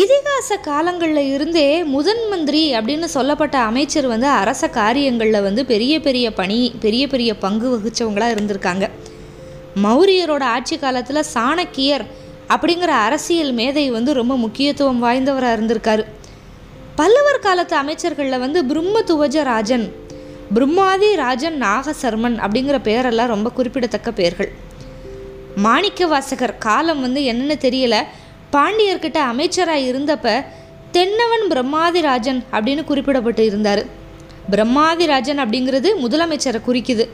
இதிகாச காலங்களில் இருந்தே முதன் மந்திரி அப்படின்னு சொல்லப்பட்ட அமைச்சர் வந்து அரச காரியங்களில் வந்து பெரிய பெரிய பணி பெரிய பெரிய பங்கு வகித்தவங்களாக இருந்திருக்காங்க. மௌரியரோட ஆட்சி காலத்தில் சாணக்கியர் அப்படிங்கிற அரசியல் மேதை வந்து ரொம்ப முக்கியத்துவம் வாய்ந்தவராக இருந்திருக்காரு. பல்லவர் காலத்து அமைச்சர்களில் வந்து பிரம்மதுவஜ ராஜன் பிரம்மாதி ராஜன் நாகசர்மன் அப்படிங்கிற பேரெல்லாம் ரொம்ப குறிப்பிடத்தக்க பேர்கள் மாணிக்க வாசகர் காலம் வந்து என்னென்னு தெரியல. பாண்டியர்கிட்ட அமைச்சராக இருந்தப்ப தென்னவன் பிரம்மாதிராஜன் அப்படின்னு குறிப்பிடப்பட்டு இருந்தார். பிரம்மாதிராஜன் அப்படிங்கிறது முதலமைச்சரை குறிக்குது.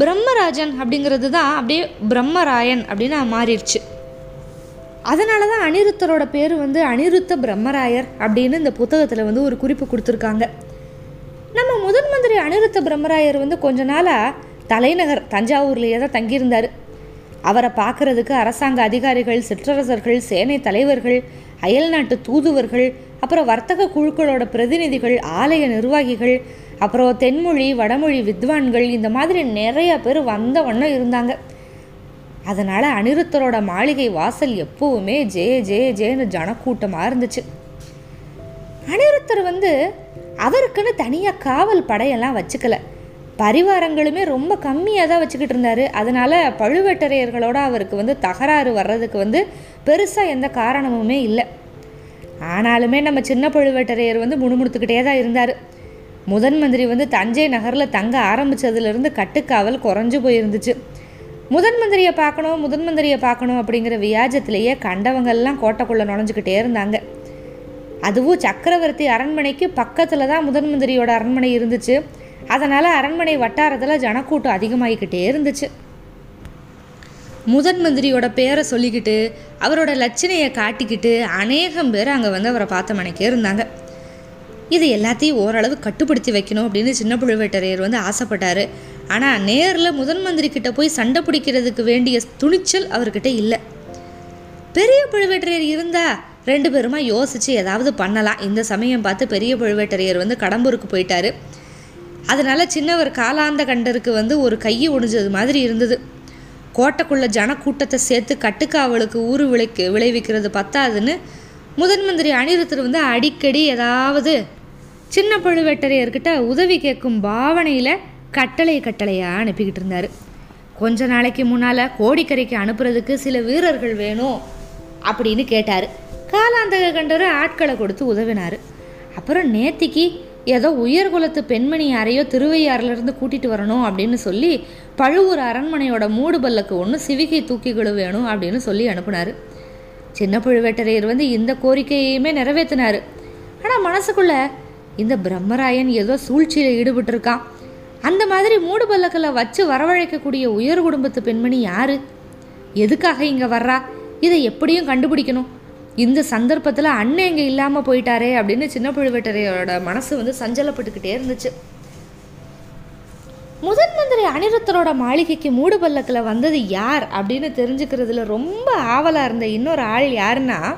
பிரம்மராஜன் அப்படிங்கிறது தான் அப்படியே பிரம்மராயன் அப்படின்னு மாறிடுச்சு. அதனால தான் அனிருத்தரோட பேர் வந்து அனிருத்த பிரம்மராயர் அப்படின்னு இந்த புத்தகத்தில் வந்து ஒரு குறிப்பு கொடுத்துருக்காங்க. நம்ம முதன் மந்திரி அனிருத்த பிரம்மராயர் வந்து கொஞ்ச நாளாக தலைநகர் தஞ்சாவூர்லேயே தான் தங்கியிருந்தார். அவரை பார்க்கறதுக்கு அரசாங்க அதிகாரிகள் சிற்றரசர்கள் சேனை தலைவர்கள் அயல்நாட்டு தூதுவர்கள் அப்புறம் வர்த்தக குழுக்களோட பிரதிநிதிகள் ஆலய நிர்வாகிகள் அப்புறம் தென்மொழி வடமொழி வித்வான்கள் இந்த மாதிரி நிறைய பேர் வந்த வண்ணம் இருந்தாங்க. அதனால் அனிருத்தரோட மாளிகை வாசல் எப்போவுமே ஜே ஜே ஜேன்னு ஜனக்கூட்டமாக இருந்துச்சு. அனிருத்தர் வந்து அவருக்குன்னு தனியாக காவல் படையெல்லாம் வச்சுக்கலை. பரிவாரங்களுமே ரொம்ப கம்மியாக தான் வச்சுக்கிட்டு இருந்தார். அதனால் பழுவேட்டரையர்களோட அவருக்கு வந்து தகராறு வர்றதுக்கு வந்து பெருசாக எந்த காரணமுமே இல்லை. ஆனாலுமே நம்ம சின்ன பழுவேட்டரையர் வந்து முணுமுணுத்துக்கிட்டே தான் இருந்தார். முதன் மந்திரி வந்து தஞ்சை நகரில் தங்க ஆரம்பித்ததுலேருந்து கட்டுக்காவல் குறைஞ்சு போயிருந்துச்சு. முதன் மந்திரியை பார்க்கணும் முதன் மந்திரியை பார்க்கணும் அப்படிங்கிற வியாஜத்திலேயே கண்டவங்கள்லாம் கோட்டைக்குள்ளே நுழைஞ்சிக்கிட்டே இருந்தாங்க. அதுவும் சக்கரவர்த்தி அரண்மனைக்கு பக்கத்தில் தான் முதன் மந்திரியோட அரண்மனை இருந்துச்சு. அதனால் அரண்மனை வட்டாரத்தில் ஜனக்கூட்டம் அதிகமாகிக்கிட்டே இருந்துச்சு. முதன் மந்திரியோட பேரை சொல்லிக்கிட்டு அவரோட லட்சணையை காட்டிக்கிட்டு அநேகம் பேர் அங்கே வந்து அவரை பார்த்த மனைக்கே இருந்தாங்க. இது எல்லாத்தையும் ஓரளவு கட்டுப்படுத்தி வைக்கணும் அப்படின்னு சின்ன புழுவேட்டரையர் வந்து ஆசைப்பட்டார். ஆனால் நேரில் முதன் மந்திரி கிட்ட போய் சண்டை பிடிக்கிறதுக்கு வேண்டிய துணிச்சல் அவர்கிட்ட இல்லை. பெரிய புழுவேட்டரையர் இருந்தா ரெண்டு பேருமா யோசித்து ஏதாவது பண்ணலாம். இந்த சமயம் பார்த்து பெரிய புழுவேட்டரையர் வந்து கடம்பூருக்கு போயிட்டாரு. அதனால் சின்னவர் காலாந்த கண்டருக்கு வந்து ஒரு கையை ஒடிஞ்சது மாதிரி இருந்தது. கோட்டைக்குள்ளே ஜனக்கூட்டத்தை சேர்த்து கட்டுக்காவலுக்கு ஊறு விளைக்கு விளைவிக்கிறது பத்தாதுன்னு முதன் மந்திரி அனிருத்தர் வந்து அடிக்கடி ஏதாவது சின்ன பழுவேட்டரையர்கிட்ட உதவி கேட்கும் பாவனையில் கட்டளை கட்டளையாக அனுப்பிக்கிட்டு இருந்தார். கொஞ்ச நாளைக்கு முன்னால் கோடிக்கரைக்கு அனுப்புறதுக்கு சில வீரர்கள் வேணும் அப்படின்னு கேட்டார். காலாந்தக கண்டவர் ஆட்களை கொடுத்து உதவினார். அப்புறம் நேத்திக்கு ஏதோ உயர்குலத்து பெண்மணி யாரையோ திருவையாறுலேருந்து கூட்டிகிட்டு வரணும் அப்படின்னு சொல்லி பழுவூர் அரண்மனையோட மூடு பல்லக்கு ஒன்று சிவிகை தூக்கிகளும் வேணும் அப்படின்னு சொல்லி அனுப்புனார். சின்ன பழுவேட்டரையர் வந்து இந்த கோரிக்கையுமே நிறைவேற்றினார். ஆனால் மனசுக்குள்ள இந்த பிரம்மராயன் ஏதோ சூழ்ச்சியில் ஈடுபட்டிருக்கான். அந்த மாதிரி மூடு பல்லக்கில் வச்சு வரவழைக்கக்கூடிய உயர் குடும்பத்து பெண்மணி யாரு? எதுக்காக இங்கே வர்றா? இதை எப்படியும் கண்டுபிடிக்கணும். இந்த சந்தர்ப்பத்தில் அண்ணன் இங்கே இல்லாமல் போயிட்டாரே அப்படின்னு சின்ன பழுவேட்டரையோட மனசு வந்து சஞ்சலப்பட்டுக்கிட்டே இருந்துச்சு. முதன் மந்திரி அனிருத்தரோட மாளிகைக்கு மூடு பல்லக்கில் வந்தது யார் அப்படின்னு தெரிஞ்சுக்கிறதுல ரொம்ப ஆவலாக இருந்த இன்னொரு ஆள் யாருன்னா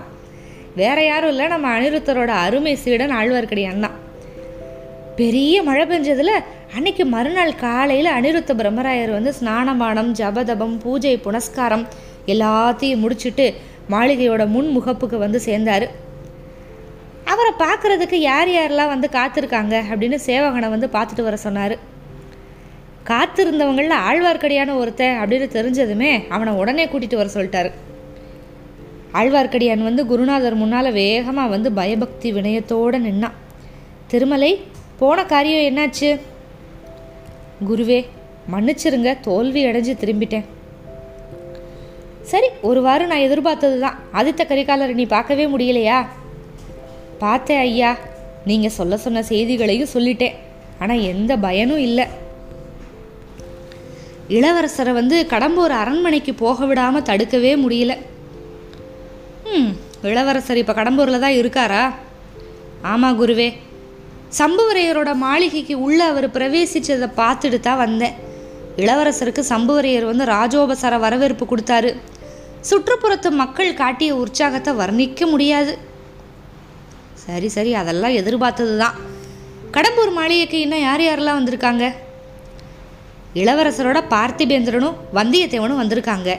வேற யாரும் இல்லை நம்ம அனிருத்தரோட அருமை சீடன் ஆழ்வார்க்கடியான் தான் பெரிய மழை பெஞ்சதில் அன்னைக்கு மறுநாள் காலையில் அனிருத்த பிரம்மராயர் வந்து ஸ்நானமானம் ஜபதபம் பூஜை புனஸ்காரம் எல்லாத்தையும் முடிச்சுட்டு மாளிகையோட முன் முகப்புக்கு வந்து சேர்ந்தார். அவரை பார்க்குறதுக்கு யார் யாரெல்லாம் வந்து காத்திருக்காங்க அப்படின்னு சேவகனை வந்து பார்த்துட்டு வர சொன்னார். காத்திருந்தவங்களில் ஆழ்வார்க்கடியான ஒருத்தன் அப்படின்னு தெரிஞ்சதுமே அவனை உடனே கூட்டிகிட்டு வர சொல்லிட்டாரு. ஆழ்வார்க்கடியான் வந்து குருநாதர் முன்னால் வேகமாக வந்து பயபக்தி வினயத்தோடு நின்னான் திருமலை போன காரியம் என்னாச்சு? குருவே மன்னிச்சிருங்க தோல்வி அடைஞ்சு திரும்பிட்டேன். சரி ஒரு வாரம் நான் எதிர்பார்த்தது தான். ஆதித்த கரிகாலரை நீ பார்க்கவே முடியலையா? பார்த்தேன் ஐயா. நீங்கள் சொல்ல சொன்ன செய்திகளையும் சொல்லிட்டேன். ஆனால் எந்த பயனும் இல்லை. இளவரசரை வந்து கடம்பூர் அரண்மனைக்கு போக விடாமல் தடுக்கவே முடியல. ம் இளவரசர் இப்போ கடம்பூரில் தான் இருக்காரா? ஆமாம் குருவே. சம்புவரையரோட மாளிகைக்கு உள்ளே அவர் பிரவேசித்ததை பார்த்துட்டு தான் வந்தேன். இளவரசருக்கு சம்புவரையர் வந்து ராஜோபசார வரவேற்பு கொடுத்தாரு. சுற்றுப்புறத்து மக்கள் காட்டிய உற்சாகத்தை வர்ணிக்க முடியாது. சரி சரி அதெல்லாம் எதிர்பார்த்தது தான் கடம்பூர் மாளிகைக்கு இன்னும் யார் யாரெல்லாம் வந்திருக்காங்க? இளவரசரோட பார்த்திபேந்திரனும் வந்தியத்தேவனும் வந்திருக்காங்க.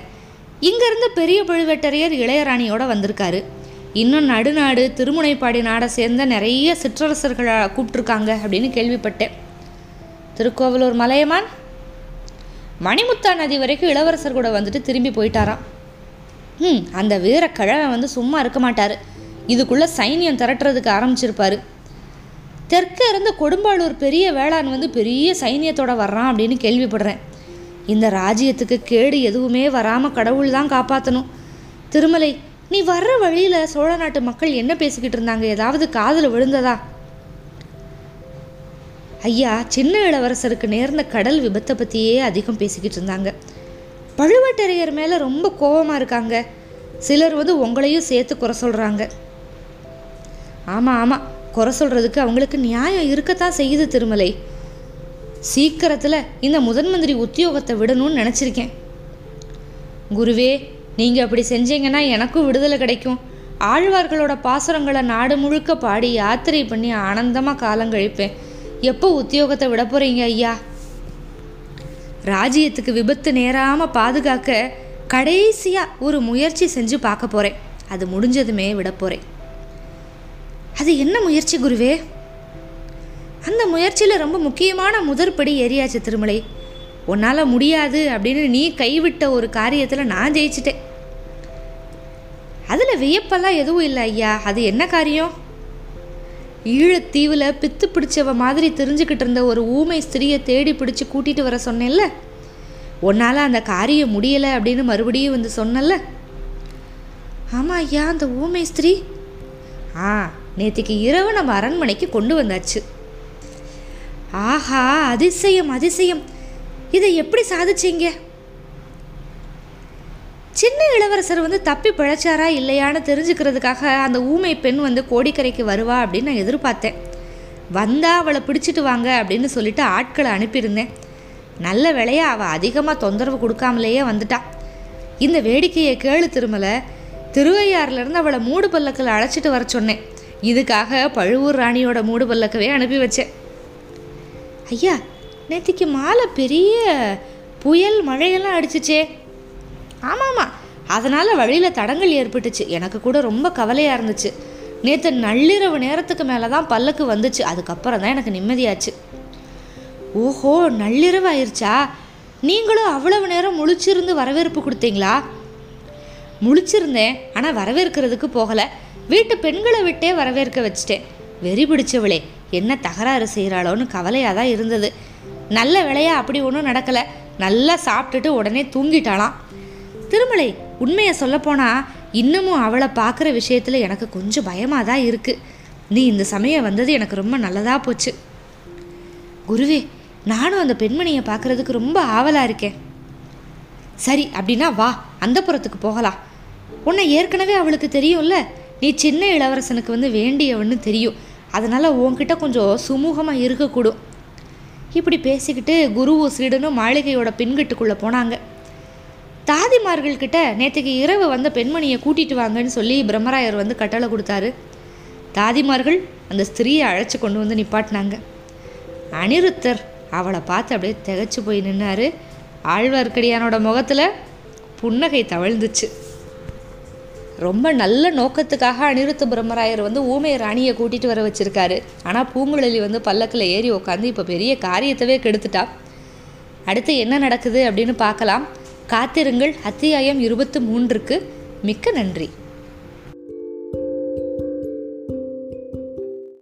இங்கேருந்து பெரிய பழுவேட்டரையர் இளையராணியோட வந்திருக்காரு. இன்னும் நடுநாடு திருமுனைப்பாடி நாடை சேர்ந்த நிறைய சிற்றரசர்களை கூப்பிட்ருக்காங்க அப்படின்னு கேள்விப்பட்டேன். திருக்கோவலூர் மலையமான்? மணிமுத்தா நதி வரைக்கும் இளவரசர் கூட வந்துட்டு திரும்பி போயிட்டாராம். ம் அந்த வீர கிழவன் வந்து சும்மா இருக்க மாட்டார். இதுக்குள்ளே சைன்யம் திரட்டுறதுக்கு ஆரம்பிச்சிருப்பார். தெற்கே இருந்து கொடும்பாளூர் பெரிய வேளாண் வந்து பெரிய சைன்யத்தோட வர்றான் அப்படின்னு கேள்விப்படுறேன். இந்த ராஜ்யத்துக்கு கேடு எதுவுமே வராமல் கடவுள் தான் காப்பாற்றணும் திருமலை நீ வர்ற வழியில் சோழ நாட்டு மக்கள் என்ன பேசிக்கிட்டு இருந்தாங்க? ஏதாவது காதில் விழுந்ததா? ஐயா சின்ன இளவரசருக்கு நேர்ந்த கடல் விபத்தை பற்றியே அதிகம் பேசிக்கிட்டு இருந்தாங்க. பழுவேட்டரையர் மேலே ரொம்ப கோபமாக இருக்காங்க. சிலர் வந்து உங்களையும் சேர்த்து குறை சொல்கிறாங்க ஆமாம் ஆமாம் குறை சொல்கிறதுக்கு அவங்களுக்கு நியாயம் இருக்கத்தான் செய்யுது திருமலை. சீக்கிரத்தில் இந்த முதன் மந்திரி உத்தியோகத்தை விடணும்னு நினச்சிருக்கேன். குருவே நீங்கள் அப்படி செஞ்சீங்கன்னா எனக்கும் விடுதலை கிடைக்கும். ஆழ்வார்களோட பாசுரங்களை நாடு முழுக்க பாடி யாத்திரை பண்ணி ஆனந்தமாக காலம் கழிப்பேன் எப்போ உத்தியோகத்தை விட போகிறீங்க ஐயா? ராஜ்யத்துக்கு விபத்து நேராமல் பாதுகாக்க கடைசியாக ஒரு முயற்சி செஞ்சு பார்க்க போகிறேன் அது முடிஞ்சதுமே விட போகிறேன் அது என்ன முயற்சி குருவே? அந்த முயற்சியில் ரொம்ப முக்கியமான முதற்படி ஏரியாச்சு திருமலை. உன்னால் முடியாது அப்படின்னு நீ கைவிட்ட ஒரு காரியத்தில் நான் ஜெயிச்சிட்டேன். அதில் வியப்பெல்லாம் எதுவும் இல்லை ஐயா. அது என்ன காரியம்? ஈழத்தீவில் பித்து பிடிச்சவ மாதிரி தெரிஞ்சுக்கிட்டு இருந்த ஒரு ஊமை ஸ்திரியை தேடி பிடிச்சி கூட்டிகிட்டு வர சொன்னேன்ல? உன்னால் அந்த காரியம் முடியலை அப்படின்னு மறுபடியும் வந்து சொன்னல ஆமாம் ஐயா அந்த ஊமை ஸ்திரீ. ஆ நேற்றுக்கு இரவு நம்ம அரண்மனைக்கு கொண்டு வந்தாச்சு. ஆஹா அதிசயம் அதிசயம். இதை எப்படி சாதிச்சீங்க? சின்ன இளவரசர் வந்து தப்பி பிழைச்சாரா இல்லையான்னு தெரிஞ்சுக்கிறதுக்காக அந்த ஊமை பெண் வந்து கோடிக்கரைக்கு வருவா அப்படின்னு நான் எதிர்பார்த்தேன். வந்தா அவளை பிடிச்சிட்டு வாங்க அப்படின்னு சொல்லிட்டு ஆட்களை அனுப்பியிருந்தேன். நல்ல வேலையாக அவள் அதிகமாக தொந்தரவு கொடுக்காமலேயே வந்துட்டா. இந்த வேடிக்கையை கேளு திருமலை திருவையாறுலேருந்து அவளை மூடு பல்லக்கில் அழைச்சிட்டு வர சொன்னேன். இதுக்காக பழுவூர் ராணியோட மூடு பல்லக்கவே அனுப்பி வச்சேன். ஐயா நேற்றுக்கு மாலை பெரிய புயல் மழையெல்லாம் அடிச்சிச்சே. ஆமாம்மா அதனால் வழியில் தடங்கள் ஏற்பட்டுச்சு. எனக்கு கூட ரொம்ப கவலையாக இருந்துச்சு. நேற்று நள்ளிரவு நேரத்துக்கு மேலே தான் பல்லக்கு வந்துச்சு. அதுக்கப்புறம் தான் எனக்கு நிம்மதியாச்சு. ஓஹோ நள்ளிரவு ஆயிடுச்சா நீங்களும் அவ்வளவு நேரம் முழிச்சிருந்து வரவேற்பு கொடுத்தீங்களா? முழிச்சிருந்தேன் ஆனால் வரவேற்கிறதுக்கு போகலை. வீட்டு பெண்களை விட்டே வரவேற்க வச்சிட்டேன். வெறி பிடிச்சவளே என்ன தகராறு செய்கிறாளோன்னு கவலையாக தான் இருந்தது. நல்ல வேலையா அப்படி ஒன்றும் நடக்கலை. நல்லா சாப்பிட்டுட்டு உடனே தூங்கிட்டாளாம். திருமலை உண்மையை சொல்லப்போனால் இன்னமும் அவளை பார்க்குற விஷயத்தில் எனக்கு கொஞ்சம் பயமாக தான் இருக்குது நீ இந்த சமயம் வந்தது எனக்கு ரொம்ப நல்லதாக போச்சு. குருவே நானும் அந்த பெண்மணியை பார்க்குறதுக்கு ரொம்ப ஆவலாக இருக்கேன். சரி அப்படின்னா வா அந்த புறத்துக்கு போகலாம். உன்னை ஏற்கனவே அவளுக்கு தெரியும்ல நீ சின்ன இளவரசனுக்கு வந்து வேண்டியவன்னு தெரியும். அதனால் உன்கிட்ட கொஞ்சம் சுமூகமாக இருக்கக்கூடும் இப்படி பேசிக்கிட்டு குருவும் சீடனும் மாளிகையோட பின்கட்டுக்குள்ளே போனாங்க. தாதிமார்கள்கிட்ட நேற்றுக்கு இரவு வந்த பெண்மணியை கூட்டிட்டு வாங்கன்னு சொல்லி பிரம்மராயர் வந்து கட்டளை கொடுத்தாரு. தாதிமார்கள் அந்த ஸ்திரீயை அழைச்சி கொண்டு வந்து நிப்பாட்டினாங்க. அனிருத்தர் அவளை பார்த்து அப்படியே திகைச்சு போய் நின்னார். ஆழ்வார்க்கடியானோட முகத்தில் புன்னகை தவழ்ந்துச்சு. ரொம்ப நல்ல நோக்கத்துக்காக அனிருத்த பிரம்மராயர் வந்து ஊமை ராணியை கூட்டிகிட்டு வர வச்சுருக்காரு. ஆனால் பூங்குழலி வந்து பல்லக்கில் ஏறி உட்காந்து இப்போ பெரிய காரியத்தவே கெடுத்துட்டா. அடுத்து என்ன நடக்குது அப்படின்னு பார்க்கலாம். காத்திருங்கள். அத்தியாயம் இருபத்து மூன்றுக்கு மிக்க நன்றி.